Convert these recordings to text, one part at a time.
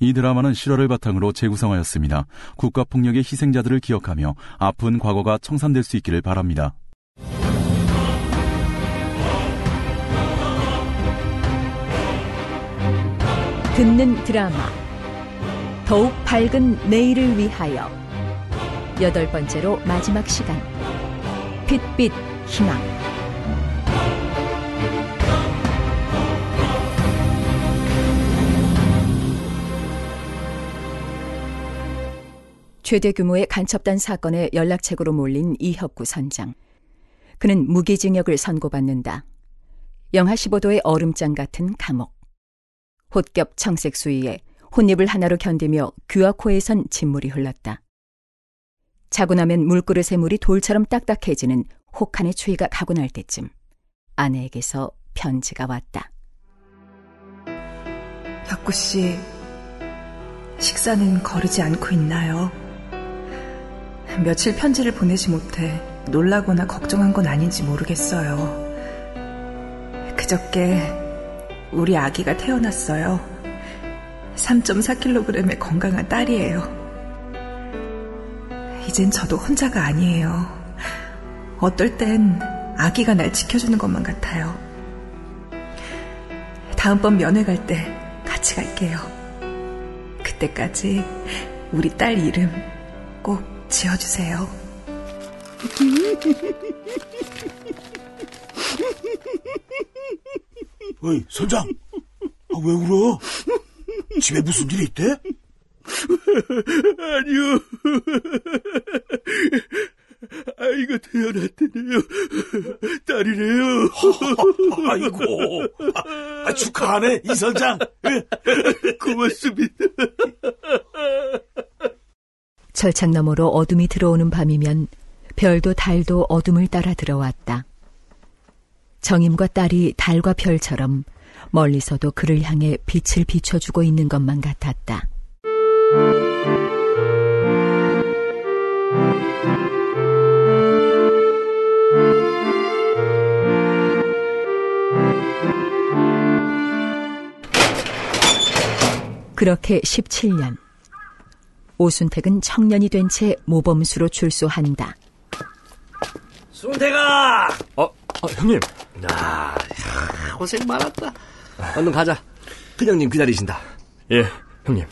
이 드라마는 실화를 바탕으로 재구성하였습니다. 국가폭력의 희생자들을 기억하며 아픈 과거가 청산될 수 있기를 바랍니다. 듣는 드라마 더욱 밝은 내일을 위하여 여덟 번째로 마지막 시간 빛빛 희망 최대 규모의 간첩단 사건의 연락책으로 몰린 이혁구 선장. 그는 무기징역을 선고받는다. 영하 15도의 얼음장 같은 감옥. 혼겹 청색 수위에 혼입을 하나로 견디며 귀와 코에선 진물이 흘렀다. 자고 나면 물그릇의 물이 돌처럼 딱딱해지는 혹한의 추위가 가고 날 때쯤 아내에게서 편지가 왔다. 혁구 씨, 식사는 거르지 않고 있나요? 며칠 편지를 보내지 못해 놀라거나 걱정한 건 아닌지 모르겠어요. 그저께 우리 아기가 태어났어요. 3.4kg의 건강한 딸이에요. 이젠 저도 혼자가 아니에요. 어떨 땐 아기가 날 지켜주는 것만 같아요. 다음번 면회 갈 때 같이 갈게요. 그때까지 우리 딸 이름 꼭 지어주세요. 어이, 선장. 아, 왜 울어? 집에 무슨 일이 있대? 아니요. 아이가 태어났대네요. 딸이래요. 아이고. 아, 축하하네, 이 선장. 고맙습니다. 철창 너머로 어둠이 들어오는 밤이면 별도 달도 어둠을 따라 들어왔다. 정임과 딸이 달과 별처럼 멀리서도 그를 향해 빛을 비춰주고 있는 것만 같았다. 그렇게 17년. 오순택은 청년이 된 채 모범수로 출소한다. 순택아! 어, 어 형님. 아, 야, 고생 많았다. 얼른 가자. 큰형님 기다리신다. 예, 형님.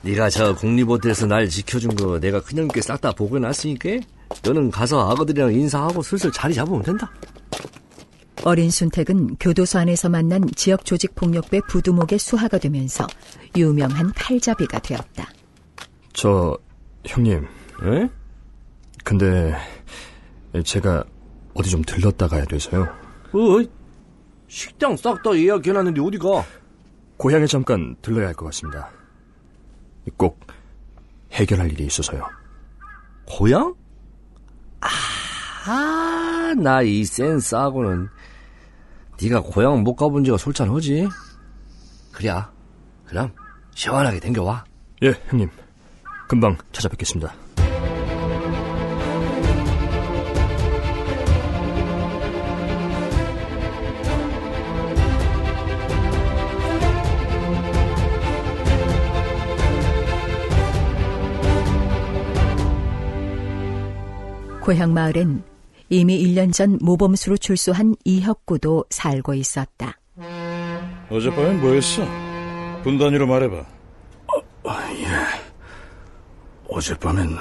네가 저 국립호텔에서 날 지켜준 거 내가 큰형님께 싹 다 보고해놨으니까 너는 가서 아거들이랑 인사하고 슬슬 자리 잡으면 된다. 어린 순택은 교도소 안에서 만난 지역 조직 폭력배 부두목의 수하가 되면서 유명한 칼잡이가 되었다. 저 형님. 에? 근데 제가 어디 좀 들렀다 가야 돼서요. 어, 식당 싹 다 예약해놨는데 어디가? 고향에 잠깐 들러야 할 것 같습니다. 꼭 해결할 일이 있어서요. 고향? 아, 나 이 센스하고는 네가 고향 못 가본 지가 솔찬하지? 그래, 그럼 시원하게 댕겨와. 예, 형님. 금방 찾아뵙겠습니다. 고향 마을엔 이미 1년 전 모범수로 출소한 이혁구도 살고 있었다. 어젯밤에 뭐 했어? 분단위로 말해봐. 아, 예. 어젯밤엔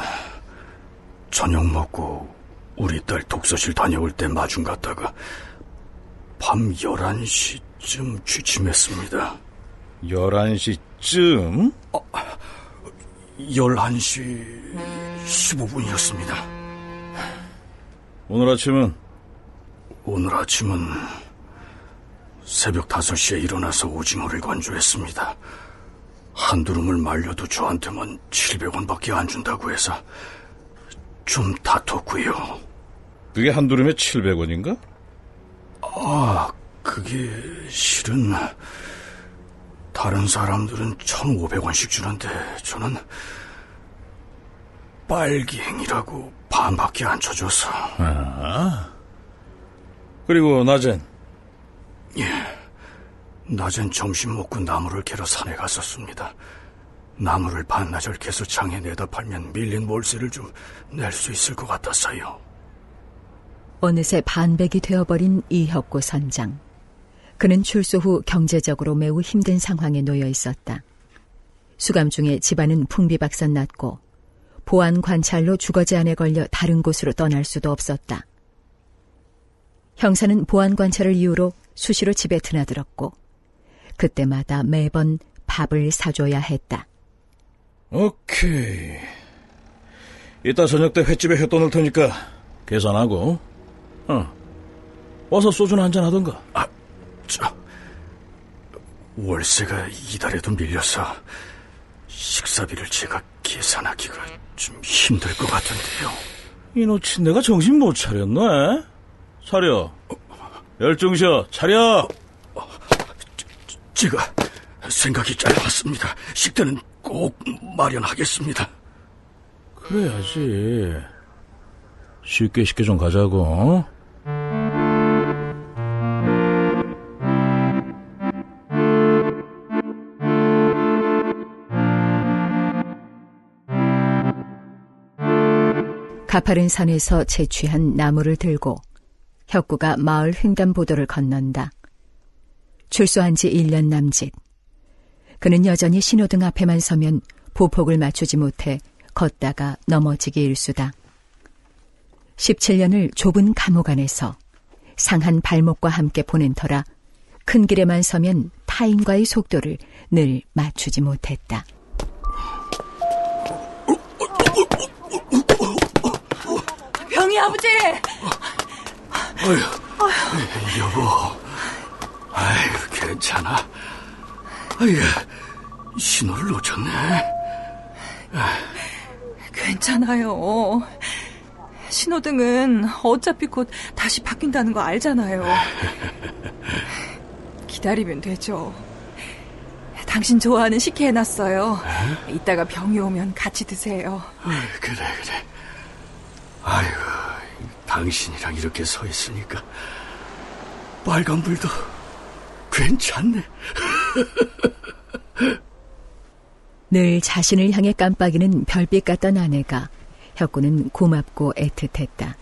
저녁 먹고 우리 딸 독서실 다녀올 때 마중 갔다가 밤 11시쯤 취침했습니다. 11시쯤? 어, 11시 15분이었습니다. 오늘 아침은? 오늘 아침은 새벽 5시에 일어나서 오징어를 건조했습니다. 한두름을 말려도 저한테만 700원밖에 안 준다고 해서 좀 다퉜고요. 그게 한두름에 700원인가? 아, 그게 실은 다른 사람들은 1,500원씩 주는데 저는 빨기행이라고 반밖에 안 쳐줘서. 아. 그리고 낮엔? 예. 낮엔 점심 먹고 나무를 캐러 산에 갔었습니다. 나무를 반나절 캐서 장에 내다 팔면 밀린 월세를 좀 낼 수 있을 것 같았어요. 어느새 반백이 되어버린 이혁구 선장. 그는 출소 후 경제적으로 매우 힘든 상황에 놓여 있었다. 수감 중에 집안은 풍비박산 났고 보안 관찰로 주거 제한에 걸려 다른 곳으로 떠날 수도 없었다. 형사는 보안 관찰을 이유로 수시로 집에 드나들었고 그때마다 매번 밥을 사줘야 했다. 오케이. 이따 저녁 때 횟집에 회 떠놓을 테니까 계산하고, 어. 와서 소주나 한잔 하던가. 아, 저, 월세가 이달에도 밀려서 식사비를 제가 계산하기가 좀 힘들 것 같은데요. 이노치 내가 정신 못 차렸네? 차려. 열중셔, 차려! 제가 생각이 짧았습니다. 식대는 꼭 마련하겠습니다. 그래야지. 쉽게 쉽게 좀 가자고. 어? 가파른 산에서 채취한 나무를 들고 혁구가 마을 횡단보도를 건넌다. 출소한 지 1년 남짓. 그는 여전히 신호등 앞에만 서면 보폭을 맞추지 못해 걷다가 넘어지기 일수다. 17년을 좁은 감옥 안에서 상한 발목과 함께 보낸 터라 큰 길에만 서면 타인과의 속도를 늘 맞추지 못했다. 병이 아버지! 어휴, 여보. 괜찮아. 아유, 신호를 놓쳤네. 괜찮아요. 신호등은 어차피 곧 다시 바뀐다는 거 알잖아요. 기다리면 되죠. 당신 좋아하는 식혜 해놨어요. 이따가 병이 오면 같이 드세요. 아유, 그래, 그래. 아유, 당신이랑 이렇게 서 있으니까 빨간불도 괜찮네. 늘 자신을 향해 깜빡이는 별빛 같던 아내가 혁구는 고맙고 애틋했다.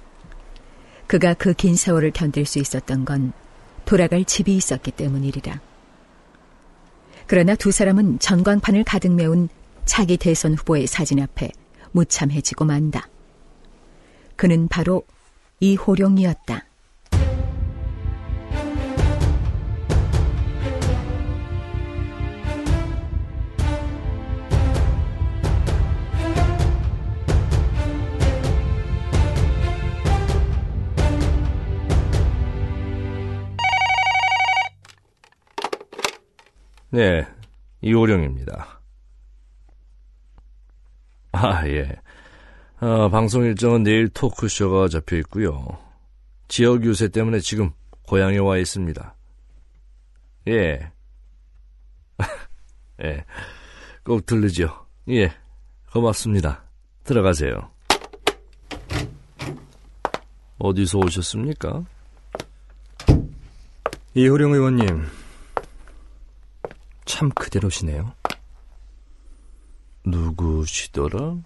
그가 그 긴 세월을 견딜 수 있었던 건 돌아갈 집이 있었기 때문이리라. 그러나 두 사람은 전광판을 가득 메운 차기 대선 후보의 사진 앞에 무참해지고 만다. 그는 바로 이호룡이었다. 네, 이호령입니다. 아, 예. 아, 방송 일정은 내일 토크쇼가 잡혀 있고요. 지역 유세 때문에 지금 고향에 와 있습니다. 예. 예. 꼭 들르죠. 예. 고맙습니다. 들어가세요. 어디서 오셨습니까? 이호령 의원님, 참 그대로시네요. 누구시더라?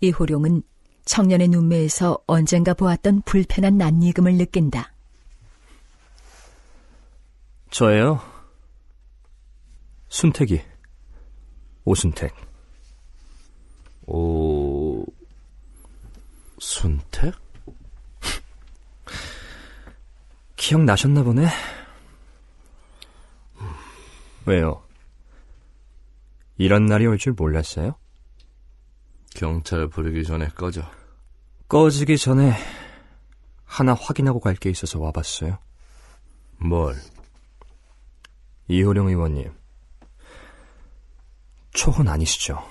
이호룡은 청년의 눈매에서 언젠가 보았던 불편한 낯익음을 느낀다. 저예요. 순택이. 오순택. 오, 순택? 기억나셨나 보네. 왜요? 이런 날이 올 줄 몰랐어요? 경찰 부르기 전에 꺼져. 꺼지기 전에 하나 확인하고 갈 게 있어서 와봤어요. 뭘? 이호령 의원님. 초혼 아니시죠?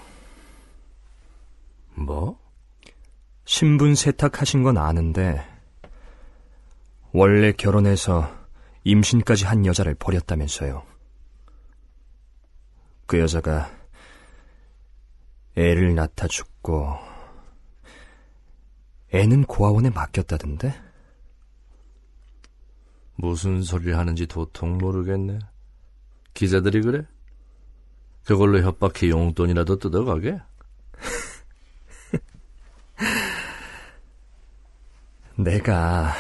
뭐? 신분 세탁하신 건 아는데 원래 결혼해서 임신까지 한 여자를 버렸다면서요. 그 여자가 애를 낳다 죽고 애는 고아원에 맡겼다던데? 무슨 소리를 하는지 도통 모르겠네. 기자들이 그래? 그걸로 협박해 용돈이라도 뜯어가게? 내가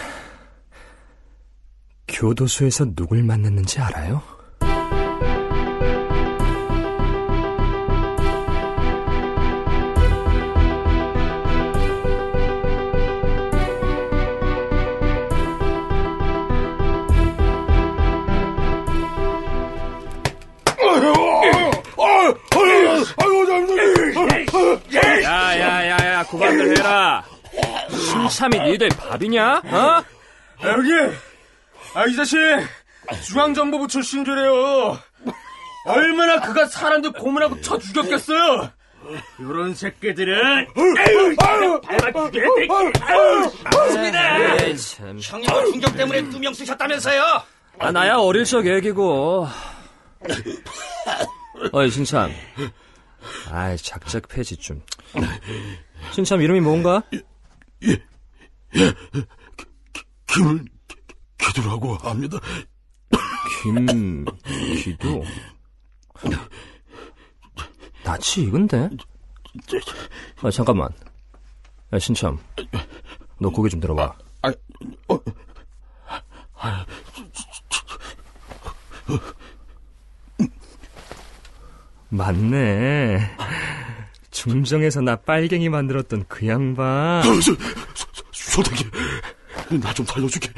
교도소에서 누굴 만났는지 알아요? 야야야야 그만들 해라. 신참이 니들 밥이냐? 어? 여기! 아 이 자식! 중앙정보부 출신들이에요. 얼마나 그가 사람들 고문하고 쳐 죽였겠어요? 요런 새끼들은 밟아 죽여야 참. 형님도 충격 때문에 두명 쓰셨다면서요? 아 나야 어릴 적 얘기고. 어이 신참 아이 작작 폐지 좀 신참 이름이 뭔가? 김을 기두라고 합니다. 김 기도 낯이 익은데? 아 잠깐만 야 신참 너 고개 좀 들어봐 아, 어, 맞네. 중정에서 나 빨갱이 만들었던 그 양반. 소, 소대기, 나 좀 살려줄게.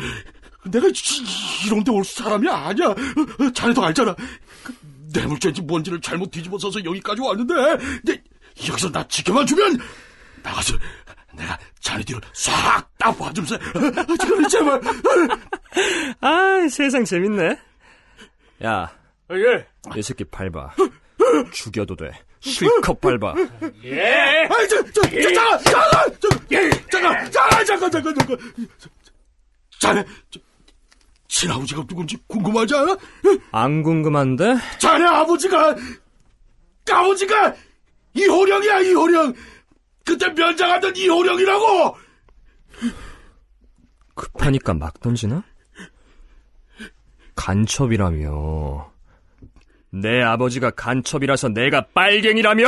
내가 이- 이런데 올 사람이 아니야. 자네도 알잖아. 그 뇌물죄인지 뭔지를 잘못 뒤집어 써서 여기까지 왔는데, 내, 여기서 나 지켜만 주면 나가서 내가 자네 뒤를 싹다 봐주면서 제발 제발. 아, 세상 재밌네. 야 예. 이 새끼 밟아 죽여도 돼 실컷 밟아 예. 아이 저, 저, 저, 잠깐, 잠깐, 저, 예, 잠깐, 잠깐, 잠깐, 잠깐, 잠깐. 자네, 저, 친아버지가 누군지 궁금하지 않아? 안 궁금한데? 자네 아버지가 아버지가 이호령이야 이호령 그때 면장하던 이호령이라고 급하니까 막 던지나? 간첩이라며. 내 아버지가 간첩이라서 내가 빨갱이라며!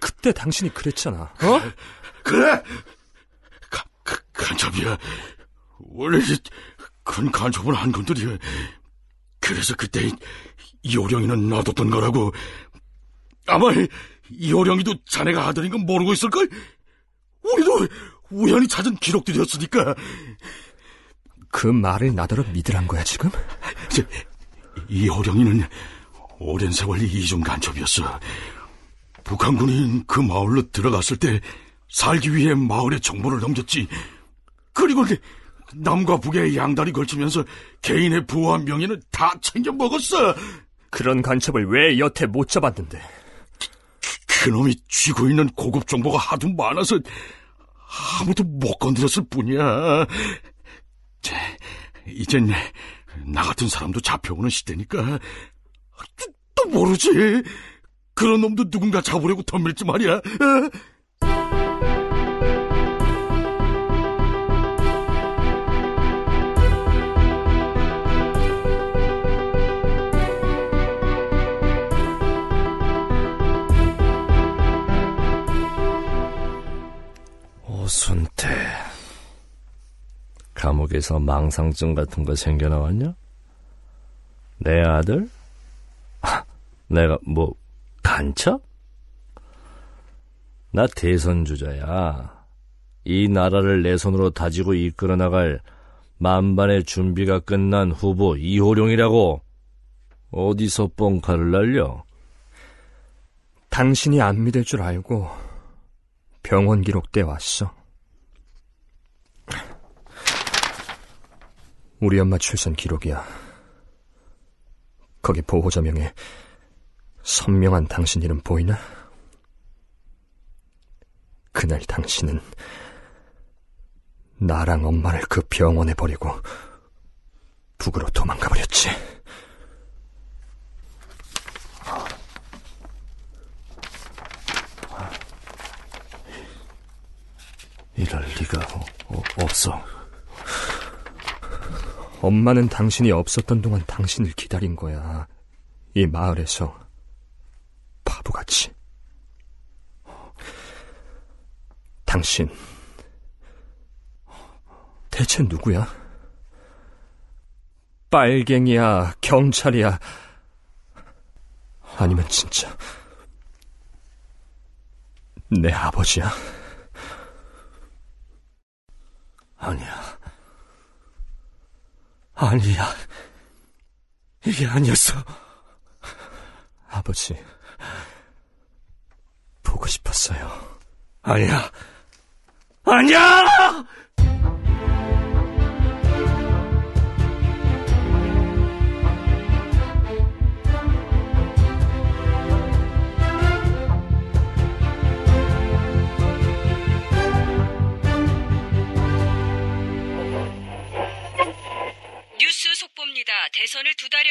그때 당신이 그랬잖아, 어? 그래? 가, 가, 간첩이야. 원래 이제 큰 간첩을 한 건들이 그래서 그때 이호령이는 놔뒀던 거라고. 아마 이호령이도 자네가 하더니 건 모르고 있을걸? 우리도 우연히 찾은 기록들이었으니까. 그 말을 나더러 믿으란 거야, 지금? 저, 이호령이는 오랜 세월 이중 간첩이었어. 북한군이 그 마을로 들어갔을 때 살기 위해 마을에 정보를 넘겼지. 그리고 남과 북의 양다리 걸치면서 개인의 부와 명예는 다 챙겨 먹었어. 그런 간첩을 왜 여태 못 잡았는데? 그놈이 쥐고 있는 고급 정보가 하도 많아서 아무도 못 건드렸을 뿐이야. 자, 이젠 나 같은 사람도 잡혀오는 시대니까 또, 또 모르지. 그런 놈도 누군가 잡으려고 덤빌지 말이야. 어? 감옥에서 망상증 같은 거 생겨나왔냐? 내 아들? 아, 내가 뭐 간첩? 나 대선주자야. 이 나라를 내 손으로 다지고 이끌어 나갈 만반의 준비가 끝난 후보 이호룡이라고 어디서 뻥카를 날려? 당신이 안 믿을 줄 알고 병원 기록대 왔어. 우리 엄마 출산 기록이야. 거기 보호자명에 선명한 당신 이름 보이나? 그날 당신은 나랑 엄마를 그 병원에 버리고 북으로 도망가 버렸지. 이럴 리가 어- 어- 없어. 엄마는 당신이 없었던 동안 당신을 기다린 거야. 이 마을에서 바보같이. 당신 대체 누구야? 빨갱이야, 경찰이야. 아니면 진짜 내 아버지야? 아니야. 아니야. 이게 아니었어. 아버지, 보고 싶었어요. 아니야. 아니야!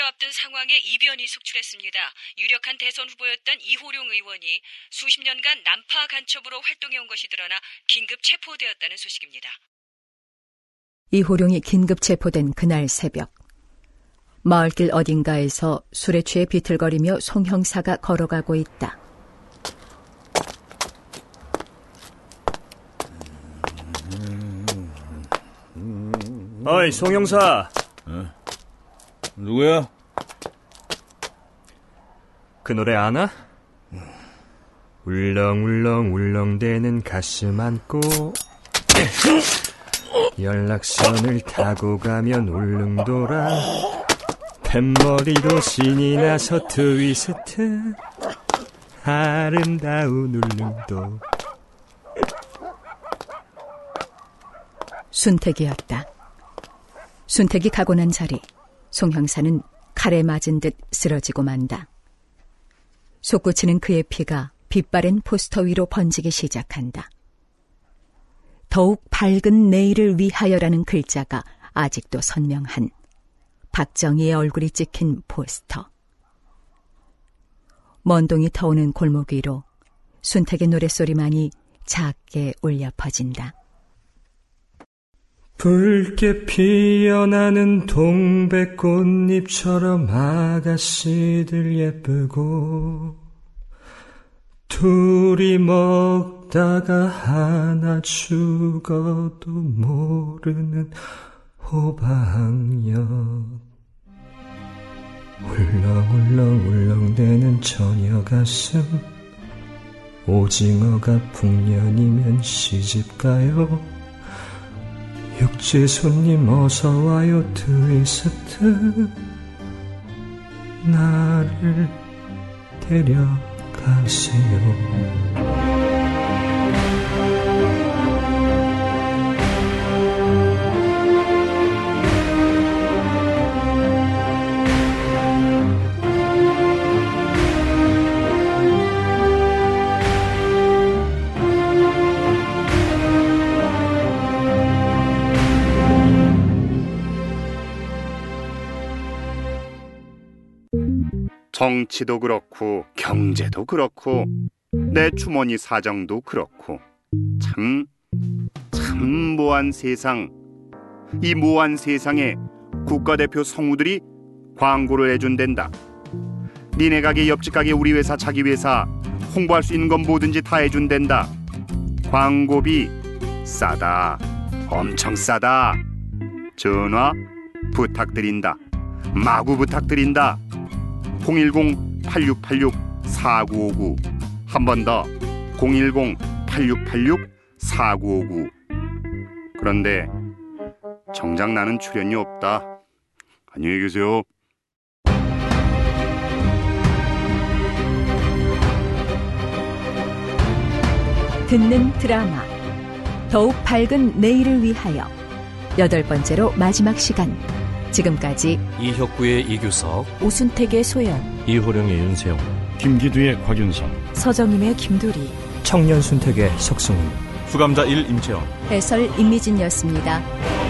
앞둔 상황에 이변이 속출했습니다. 유력한 대선 후보였던 이호룡 의원이 수십 년간 난파 간첩으로 활동해온 것이 드러나 긴급 체포되었다는 소식입니다. 이호룡이 긴급 체포된 그날 새벽. 마을길 어딘가에서 술에 취해 비틀거리며 송 형사가 걸어가고 있다. 어이, 송 형사. 누구야? 그 노래 아나? 울렁울렁 울렁대는 가슴 안고 연락선을 타고 가면 울릉도라 뱃머리로 신이 나서 트위스트 아름다운 울릉도 순택이었다. 순택이 가고 난 자리, 송 형사는 칼에 맞은 듯 쓰러지고 만다. 솟구치는 그의 피가 빛바랜 포스터 위로 번지기 시작한다. 더욱 밝은 내일을 위하여라는 글자가 아직도 선명한 박정희의 얼굴이 찍힌 포스터. 먼동이 터오는 골목 위로 순택의 노랫소리만이 작게 울려 퍼진다. 붉게 피어나는 동백꽃잎처럼 아가씨들 예쁘고 둘이 먹다가 하나 죽어도 모르는 호박엿 울렁울렁 울렁대는 처녀 가슴 오징어가 풍년이면 시집가요 육지 손님 어서 와요 트위스트. 나를 데려가세요 정치도 그렇고 경제도 그렇고 내 주머니 사정도 그렇고 참, 참 모한 세상. 이 모한 세상에 국가대표 성우들이 광고를 해준댄다. 니네 가게 옆집 가게 우리 회사 자기 회사 홍보할 수 있는 건 뭐든지 다 해준댄다. 광고비 싸다. 엄청 싸다. 전화 부탁드린다. 마구 부탁드린다 010-8686-4959 한 번 더. 010-8686-4959 그런데 정작 나는 출연이 없다. 안녕히 계세요. 듣는 드라마. 더욱 밝은 내일을 위하여. 여덟 번째로 마지막 시간 지금까지 이혁구의 이규석, 오순택의 소연 이호령의 윤세영, 김기두의 곽윤성, 서정임의 김두리, 청년 순택의 석승훈 수감자 1 임채원 해설 임미진이었습니다.